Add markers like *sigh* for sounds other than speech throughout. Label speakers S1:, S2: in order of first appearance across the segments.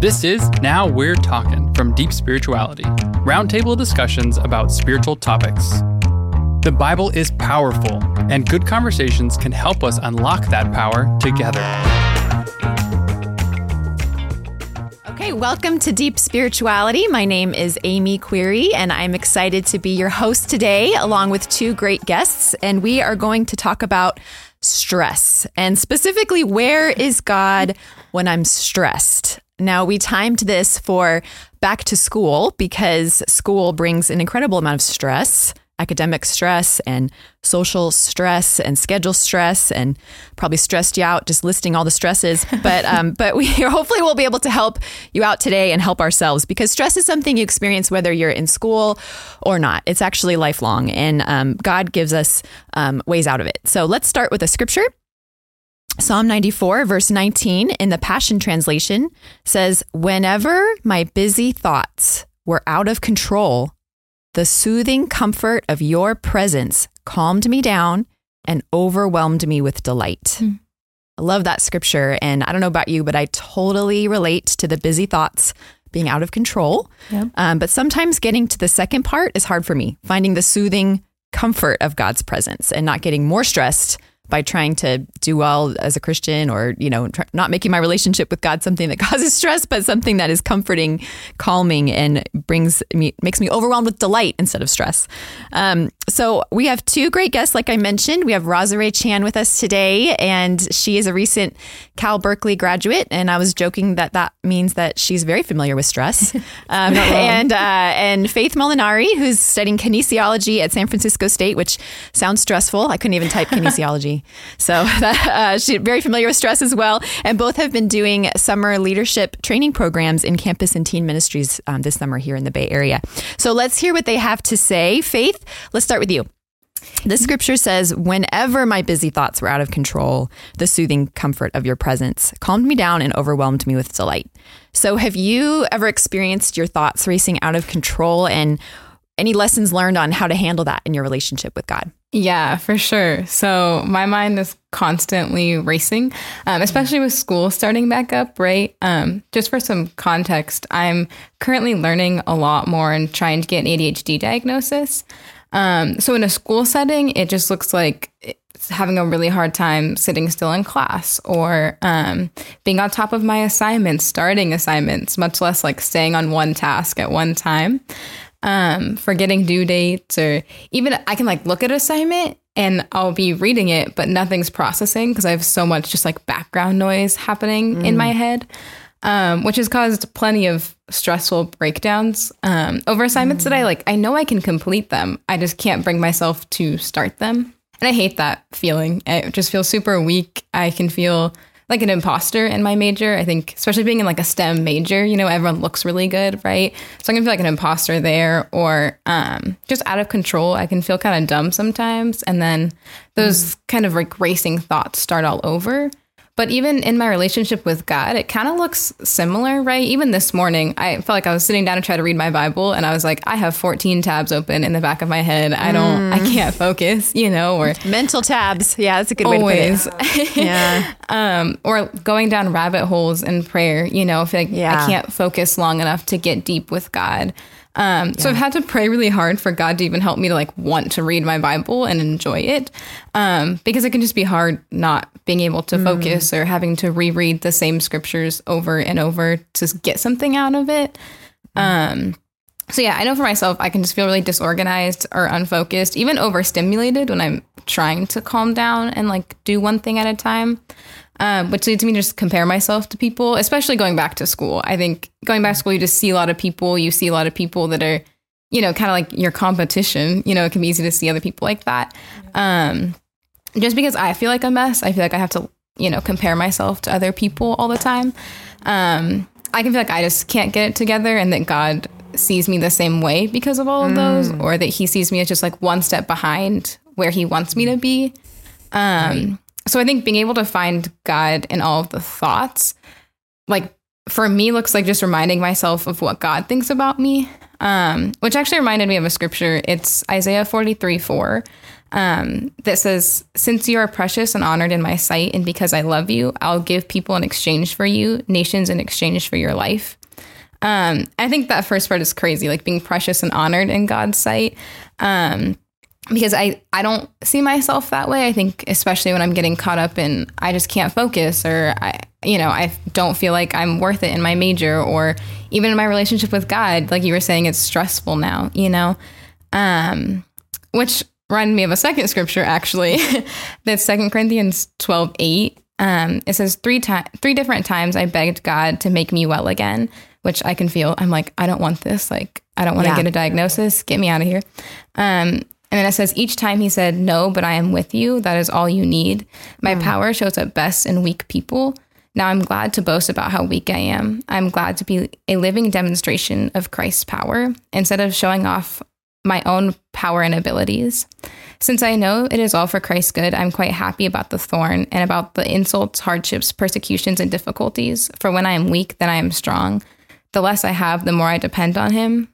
S1: This is Now We're Talking from Deep Spirituality, roundtable discussions about spiritual topics. The Bible is powerful, and good conversations can help us unlock that power together.
S2: Okay, welcome to Deep Spirituality. My name is Amy Query, and I'm excited to be your host today, along with two great guests. And we are going to talk about stress, and specifically, where is God when I'm stressed? Now, we timed this for back to school because school brings an incredible amount of stress academic stress and social stress and schedule stress and probably stressed you out just listing all the stresses. *laughs* But um, but we *laughs* hopefully we'll be able to help you out today and help ourselves because stress is something you experience whether you're in school or not. It's actually lifelong and um, god gives us um, ways out of it. So let's start with a scripture Psalm 94, verse 19 in the Passion Translation says, Whenever my busy thoughts were out of control, the soothing comfort of your presence calmed me down and overwhelmed me with delight. Mm. I love that scripture. And I don't know about you, but I totally relate to the busy thoughts being out of control. Yep. Um, but sometimes getting to the second part is hard for me, finding the soothing comfort of God's presence and not getting more stressed by trying to do well as a Christian or, you know, not making my relationship with God something that *laughs* causes stress, but something that is comforting, calming, and brings me, makes me overwhelmed with delight instead of stress. Um, so we have two great guests, like I mentioned. We have Rosaray Chan with us today, and she is a recent Cal Berkeley graduate. And I was joking that that means that she's very familiar with stress. *laughs* Um, and, uh, and Faith Molinari, who's studying kinesiology at San Francisco State, which sounds stressful. I couldn't even type kinesiology. So *laughs* uh, she's very familiar with stress as well. And both have been doing summer leadership training programs in campus and teen ministries um, this summer here in the Bay Area. So let's hear what they have to say. Faith, let's start with you. The scripture says, Whenever my busy thoughts were out of control, the soothing comfort of your presence calmed me down and overwhelmed me with delight. So, have you ever experienced your thoughts racing out of control and any lessons learned on how to handle that in your relationship with God?
S3: Yeah, for sure. So my mind is constantly racing, um, especially with school starting back up, right? Um, just for some context, I'm currently learning a lot more and trying to get an ADHD diagnosis. Um, so in a school setting, it just looks like having a really hard time sitting still in class or um, being on top of my assignments, starting assignments, much less like staying on one task at one time um, forgetting due dates, or even I can like look at assignment and I'll be reading it, but nothing's processing because I have so much just like background noise happening mm. in my head, um, which has caused plenty of stressful breakdowns um, over assignments mm. that I like. I know I can complete them, I just can't bring myself to start them. And I hate that feeling. It just feels super weak. I can feel like an imposter in my major. I think, especially being in like a STEM major, you know, everyone looks really good, right? So I can feel like an imposter there or um, just out of control. I can feel kind of dumb sometimes. And then those mm. kind of like racing thoughts start all over. But even in my relationship with God, it kind of looks similar, right? Even this morning, I felt like I was sitting down to try to read my Bible and I was like, I have 14 tabs open in the back of my head. I don't, mm. I can't focus, you know, or
S2: mental tabs. Yeah, that's a good always. way to put it. *laughs*
S3: yeah. *laughs* um, or going down rabbit holes in prayer, you know, if like yeah. I can't focus long enough to get deep with God. Um, yeah. So I've had to pray really hard for God to even help me to like want to read my Bible and enjoy it, um, because it can just be hard not being able to mm. focus or having to reread the same scriptures over and over to get something out of it. Um, so yeah, I know for myself, I can just feel really disorganized or unfocused, even overstimulated when I'm trying to calm down and like do one thing at a time um, which leads me to just compare myself to people, especially going back to school. I think going back to school, you just see a lot of people. You see a lot of people that are, you know, kind of like your competition. You know, it can be easy to see other people like that. Um, just because I feel like a mess, I feel like I have to, you know, compare myself to other people all the time. Um, I can feel like I just can't get it together, and that God sees me the same way because of all of those, mm. or that He sees me as just like one step behind where He wants me to be. Um, so I think being able to find God in all of the thoughts, like for me, looks like just reminding myself of what God thinks about me. um, which actually reminded me of a scripture. It's Isaiah 43 4 um, that says, Since you are precious and honored in my sight, and because I love you, I'll give people in exchange for you, nations in exchange for your life. Um, I think that first part is crazy, like being precious and honored in God's sight. Um, because I, I don't see myself that way. I think especially when I'm getting caught up in I just can't focus or I you know, I don't feel like I'm worth it in my major or even in my relationship with God, like you were saying, it's stressful now, you know? Um, which reminded me of a second scripture actually. *laughs* That's Second Corinthians 12, 8. Um, it says three times three different times I begged God to make me well again, which I can feel. I'm like, I don't want this. Like, I don't want to yeah. get a diagnosis. Get me out of here. Um, and then it says, each time he said, No, but I am with you. That is all you need. My mm. power shows up best in weak people. Now I'm glad to boast about how weak I am. I'm glad to be a living demonstration of Christ's power instead of showing off my own power and abilities. Since I know it is all for Christ's good, I'm quite happy about the thorn and about the insults, hardships, persecutions, and difficulties. For when I am weak, then I am strong. The less I have, the more I depend on Him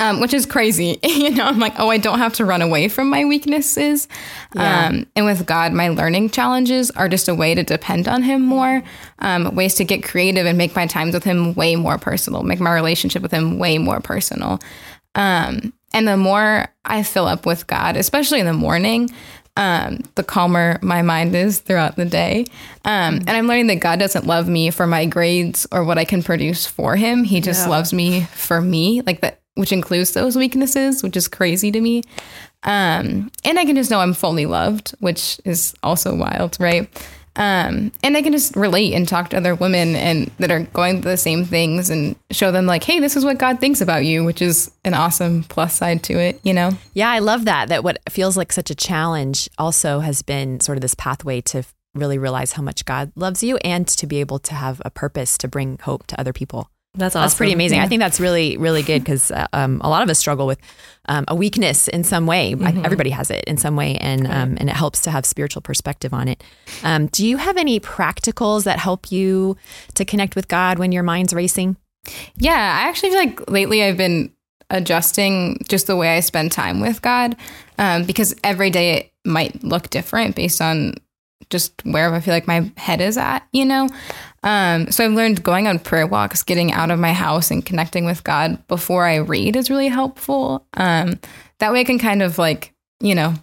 S3: um, which is crazy. *laughs* you know, I'm like, oh, I don't have to run away from my weaknesses. Yeah. Um, and with God, my learning challenges are just a way to depend on Him more, um, ways to get creative and make my times with Him way more personal, make my relationship with Him way more personal. Um, and the more I fill up with God, especially in the morning, um, the calmer my mind is throughout the day. Um, and I'm learning that God doesn't love me for my grades or what I can produce for Him. He just yeah. loves me for me. Like that which includes those weaknesses, which is crazy to me. Um, and I can just know I'm fully loved, which is also wild, right? Um, and I can just relate and talk to other women and that are going through the same things and show them like, hey, this is what God thinks about you, which is an awesome plus side to it, you know?
S2: Yeah, I love that. That what feels like such a challenge also has been sort of this pathway to really realize how much God loves you and to be able to have a purpose to bring hope to other people. That's awesome. That's pretty amazing. Yeah. I think that's really, really good because uh, um, a lot of us struggle with um, a weakness in some way. Mm-hmm. everybody has it in some way, and um, and it helps to have spiritual perspective on it. Um, do you have any practicals that help you to connect with God when your mind's racing?
S3: Yeah, I actually feel like lately I've been adjusting just the way I spend time with God um, because every day it might look different based on just wherever I feel like my head is at, you know? Um, so I've learned going on prayer walks, getting out of my house and connecting with God before I read is really helpful. Um, that way I can kind of like, you know,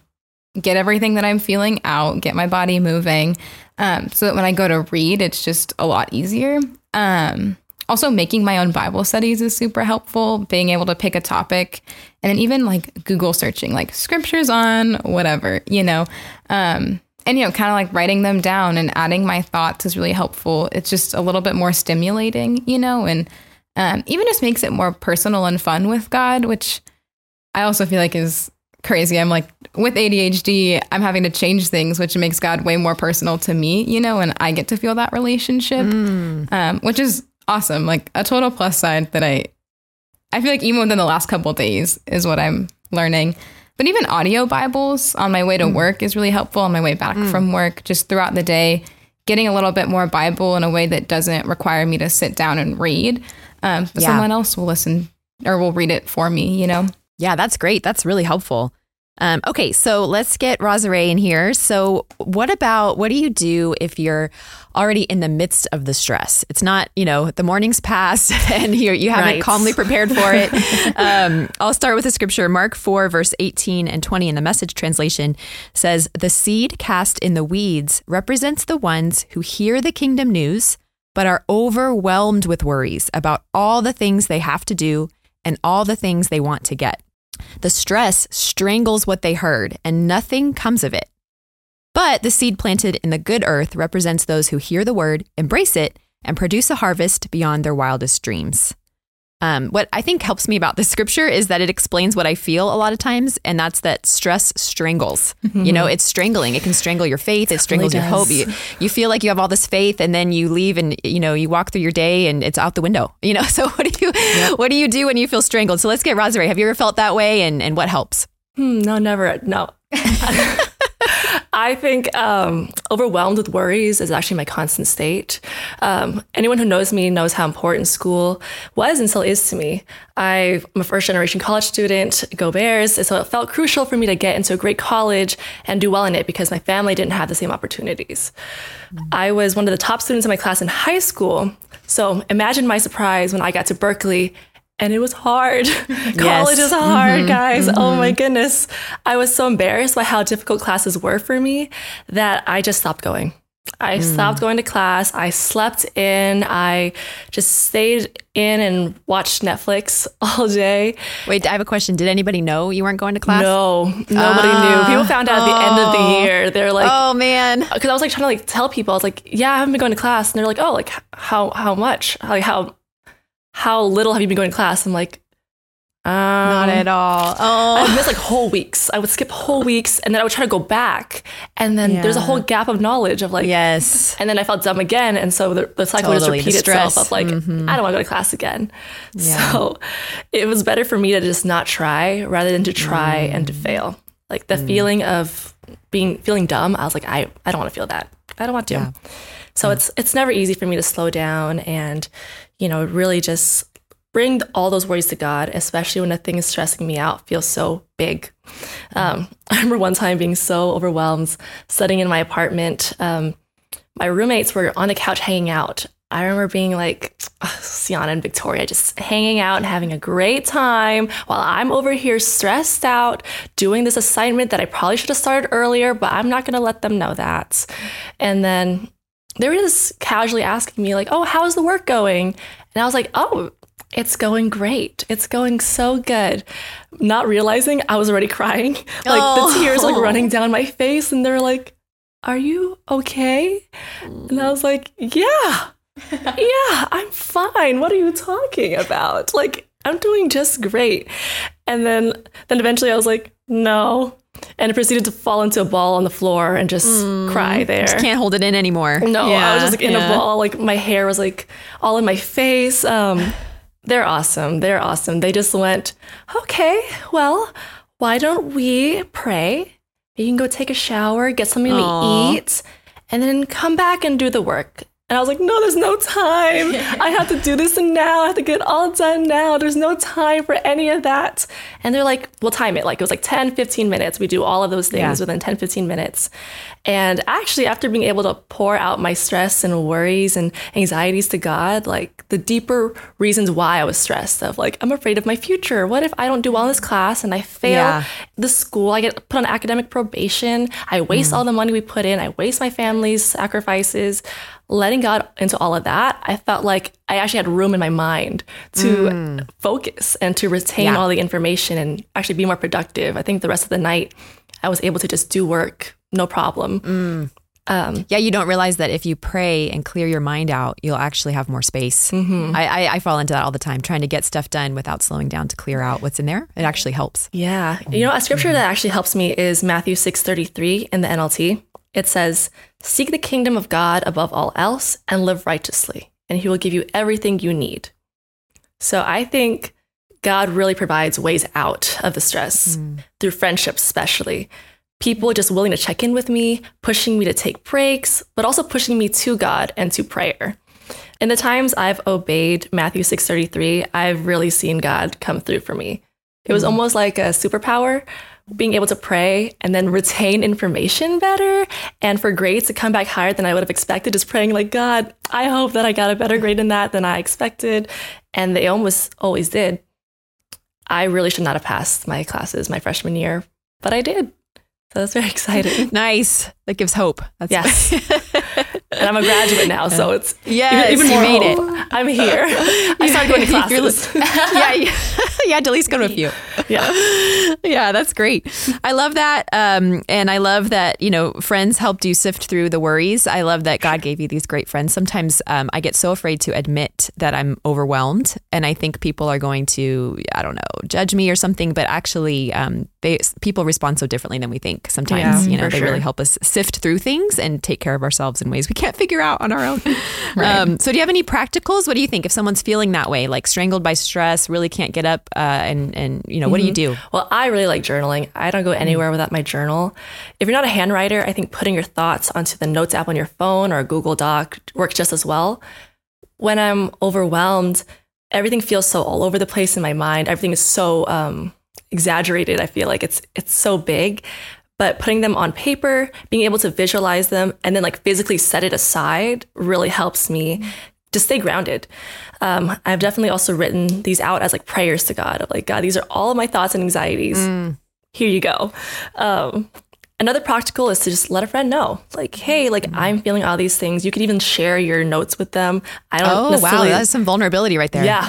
S3: get everything that I'm feeling out, get my body moving. Um, so that when I go to read, it's just a lot easier. Um, also, making my own Bible studies is super helpful. Being able to pick a topic and then even like Google searching, like scriptures on whatever, you know. And you know kind of like writing them down and adding my thoughts is really helpful. It's just a little bit more stimulating you know and um, even just makes it more personal and fun with god which i also feel like is crazy. I'm like with adhd i'm having to change things which makes god way more personal to me you know and i get to feel that relationship mm. um, which is awesome. Like a total plus side that i i feel like even within the last couple days is what i'm learning but even audio Bibles on my way to mm. work is really helpful on my way back mm. from work, just throughout the day, getting a little bit more Bible in a way that doesn't require me to sit down and read. Um, but yeah. someone else will listen or will read it for me, you know?
S2: Yeah, that's great. That's really helpful. Um, okay, so let's get Rosaray in here. So, what about what do you do if you're already in the midst of the stress? It's not, you know, the morning's passed *laughs* and you you haven't right. calmly prepared for it. *laughs* um, I'll start with the scripture. Mark 4, verse 18 and 20 in the message translation says, The seed cast in the weeds represents the ones who hear the kingdom news, but are overwhelmed with worries about all the things they have to do and all the things they want to get. The stress strangles what they heard, and nothing comes of it. But the seed planted in the good earth represents those who hear the word, embrace it, and produce a harvest beyond their wildest dreams. Um, what I think helps me about this scripture is that it explains what I feel a lot of times, and that's that stress strangles. Mm-hmm. You know, it's strangling. It can strangle your faith. It, it strangles your hope. You, you feel like you have all this faith, and then you leave, and you know, you walk through your day, and it's out the window. *laughs* You know, so what do you yep. what do you do when you feel strangled? So let's get Rosary. Have you ever felt that way, and and what helps?
S4: Hmm, no, never. No. *laughs* I think um, overwhelmed with worries is actually my constant state. Um, anyone who knows me knows how important school was and still is to me. I'm a first generation college student, go Bears, so it felt crucial for me to get into a great college and do well in it because my family didn't have the same opportunities. I was one of the top students in my class in high school, so imagine my surprise when I got to Berkeley and it was hard. *laughs* College is hard, mm-hmm, guys. Mm-hmm. Oh my goodness. I was so embarrassed by how difficult classes were for me that I just stopped going. I mm. stopped going to class. I slept in. I just stayed in and watched Netflix *laughs* all day.
S2: Wait, I have a question. Did anybody know you weren't going to class?
S4: No, nobody uh, knew. People found out oh. at the end of the oh. year. They're like,
S2: "Oh man,"
S4: because I was like trying to like tell people. I was like, "Yeah, I haven't been going to class," and they're like, "Oh, like how how much? Like how how little have you been going to class?" I'm like,
S2: um, Not at all. *laughs*
S4: Oh. I missed like whole weeks. I would skip whole weeks and then I would try to go back. And then yeah. there's a whole gap of knowledge of like,
S2: yes.
S4: And then I felt dumb again. And so the, the cycle totally. just repeat itself of like, mm-hmm. I don't want to go to class again. Yeah. So it was better for me to just not try rather than to try mm. and to fail. Like the mm. feeling of being, feeling dumb, I was like, I, I don't want to feel that. I don't want to. Yeah. So it's, it's never easy for me to slow down and, you know, really just bring all those worries to God, especially when a thing is stressing me out, feels so big. Um, *laughs* I remember one time being so overwhelmed, sitting in my apartment. Um, my roommates were on the couch hanging out. I remember being like, Sienna and Victoria just hanging out and having a great time while I'm over here stressed out doing this assignment that I probably should have started earlier, but I'm not going to let them know that. And then they were just casually asking me, like, oh, how's the work going? And I was like, oh, it's going great. It's going so good. Not realizing I was already crying. *laughs* Like oh. the tears like running *laughs* down my face and they're like, "Are you okay?" And I was like, "Yeah. *laughs* yeah, I'm fine. What are you talking about?" Like I'm doing just great. And then then eventually I was like, "No." And proceeded to fall into a ball on the floor and just mm, cry there. Just
S2: can't hold it in anymore.
S4: No, yeah, I was just like in yeah. a ball. Like my hair was like all in my face. Um *sighs* they're awesome. They're awesome. They just went, okay, well, why don't we pray? You can go take a shower, get something Aww. to eat, and then come back and do the work. And I was like, no, there's no time. I have to do this now. I have to get it all done now. There's no time for any of that. And they're like, we'll time it. Like it was like 10, 15 minutes. We do all of those things yeah. within 10, 15 minutes. And actually, after being able to pour out my stress and worries and anxieties to God, like the deeper reasons why I was stressed of like, I'm afraid of my future. What if I don't do well in this class and I fail yeah. the school? I get put on academic probation. I waste mm. all the money we put in. I waste my family's sacrifices letting God into all of that, I felt like I actually had room in my mind to mm. focus and to retain yeah. all the information and actually be more productive. I think the rest of the night, I was able to just do work, no problem.
S2: Mm. Um, yeah, you don't realize that if you pray and clear your mind out, you'll actually have more space. Mm-hmm. I, I, I, fall into that all the time, trying to get stuff done without slowing down to clear out what's in there. It actually helps.
S4: Yeah, you know, a scripture mm-hmm. that actually helps me is Matthew six thirty three in the NLT. It says, Seek the kingdom of God above all else and live righteously, and he will give you everything you need. So I think God really provides ways out of the stress mm. through friendships, especially. People just willing to check in with me, pushing me to take breaks, but also pushing me to God and to prayer. In the times I've obeyed Matthew 6:33, I've really seen God come through for me. It was mm. almost like a superpower being able to pray and then retain information better and for grades to come back higher than I would have expected, just praying like, God, I hope that I got a better grade in that than I expected. And they almost always did. I really should not have passed my classes my freshman year, but I did. So that's very *laughs* exciting.
S2: nice. That gives hope. That's
S4: yes. *laughs* and I'm a graduate now, so it's
S2: yes, even, even more made
S4: it. I'm here. *laughs* I started going to classes. *laughs*
S2: yeah, you, you had to at least go to a few.
S4: Yeah, *laughs*
S2: yeah, that's great. I love that, um, and I love that you know friends helped you sift through the worries. I love that God gave you these great friends. Sometimes um, I get so afraid to admit that I'm overwhelmed, and I think people are going to I don't know judge me or something. But actually, um, they people respond so differently than we think sometimes. Yeah, you know, they sure. really help us sift through things and take care of ourselves in ways we can't figure out on our own. *laughs* right. um, so, do you have any practicals? What do you think if someone's feeling that way, like strangled by stress, really can't get up, uh, and and you know, what mm-hmm. do you mm-hmm. do?
S4: Well, I really like journaling. I don't go anywhere mm-hmm. without my journal. If you're not a handwriter, I think putting your thoughts onto the notes app on your phone or a Google Doc works just as well. When I'm overwhelmed, everything feels so all over the place in my mind. Everything is so um, exaggerated. I feel like it's it's so big. But putting them on paper, being able to visualize them, and then like physically set it aside really helps me to stay grounded. Um, I've definitely also written these out as like prayers to God of like, God, these are all of my thoughts and anxieties. Mm. Here you go. Um, Another practical is to just let a friend know, like, hey, like mm-hmm. I'm feeling all these things. You could even share your notes with them.
S2: I don't. Oh wow, that's some vulnerability right there.
S4: Yeah,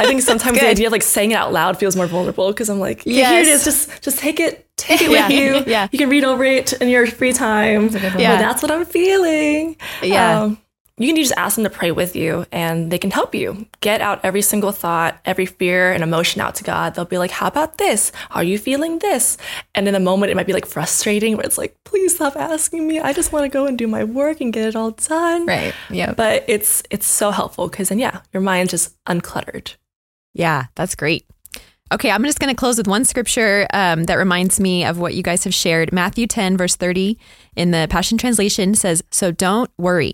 S4: I think sometimes the idea of like saying it out loud feels more vulnerable because I'm like, okay, yes. here it is. Just just take it, take it yeah. with you. yeah, you can read over it in your free time. Yeah, that's what I'm feeling. Yeah. Um, you can just ask them to pray with you and they can help you get out every single thought, every fear and emotion out to God. They'll be like, How about this? Are you feeling this? And in a moment, it might be like frustrating where it's like, Please stop asking me. I just want to go and do my work and get it all done.
S2: Right. Yeah.
S4: But it's it's so helpful because then yeah, your mind's just uncluttered.
S2: Yeah, that's great. Okay, I'm just going to close with one scripture um, that reminds me of what you guys have shared. Matthew 10, verse 30 in the Passion Translation says, So don't worry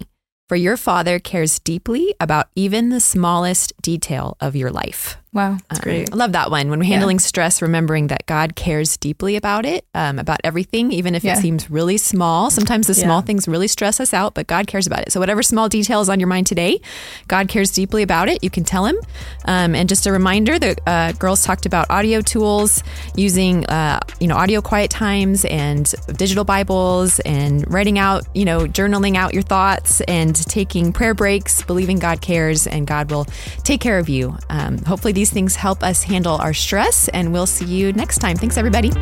S2: for your father cares deeply about even the smallest detail of your life.
S3: Wow, that's um, great.
S2: I love that one. When we're handling yeah. stress, remembering that God cares deeply about it, um, about everything, even if yeah. it seems really small. Sometimes the small yeah. things really stress us out, but God cares about it. So, whatever small detail is on your mind today, God cares deeply about it. You can tell Him. Um, and just a reminder the uh, girls talked about audio tools, using uh, you know audio quiet times and digital Bibles, and writing out, you know, journaling out your thoughts and taking prayer breaks, believing God cares and God will take care of you. Um, hopefully, these these things help us handle our stress, and we'll see you next time. Thanks, everybody.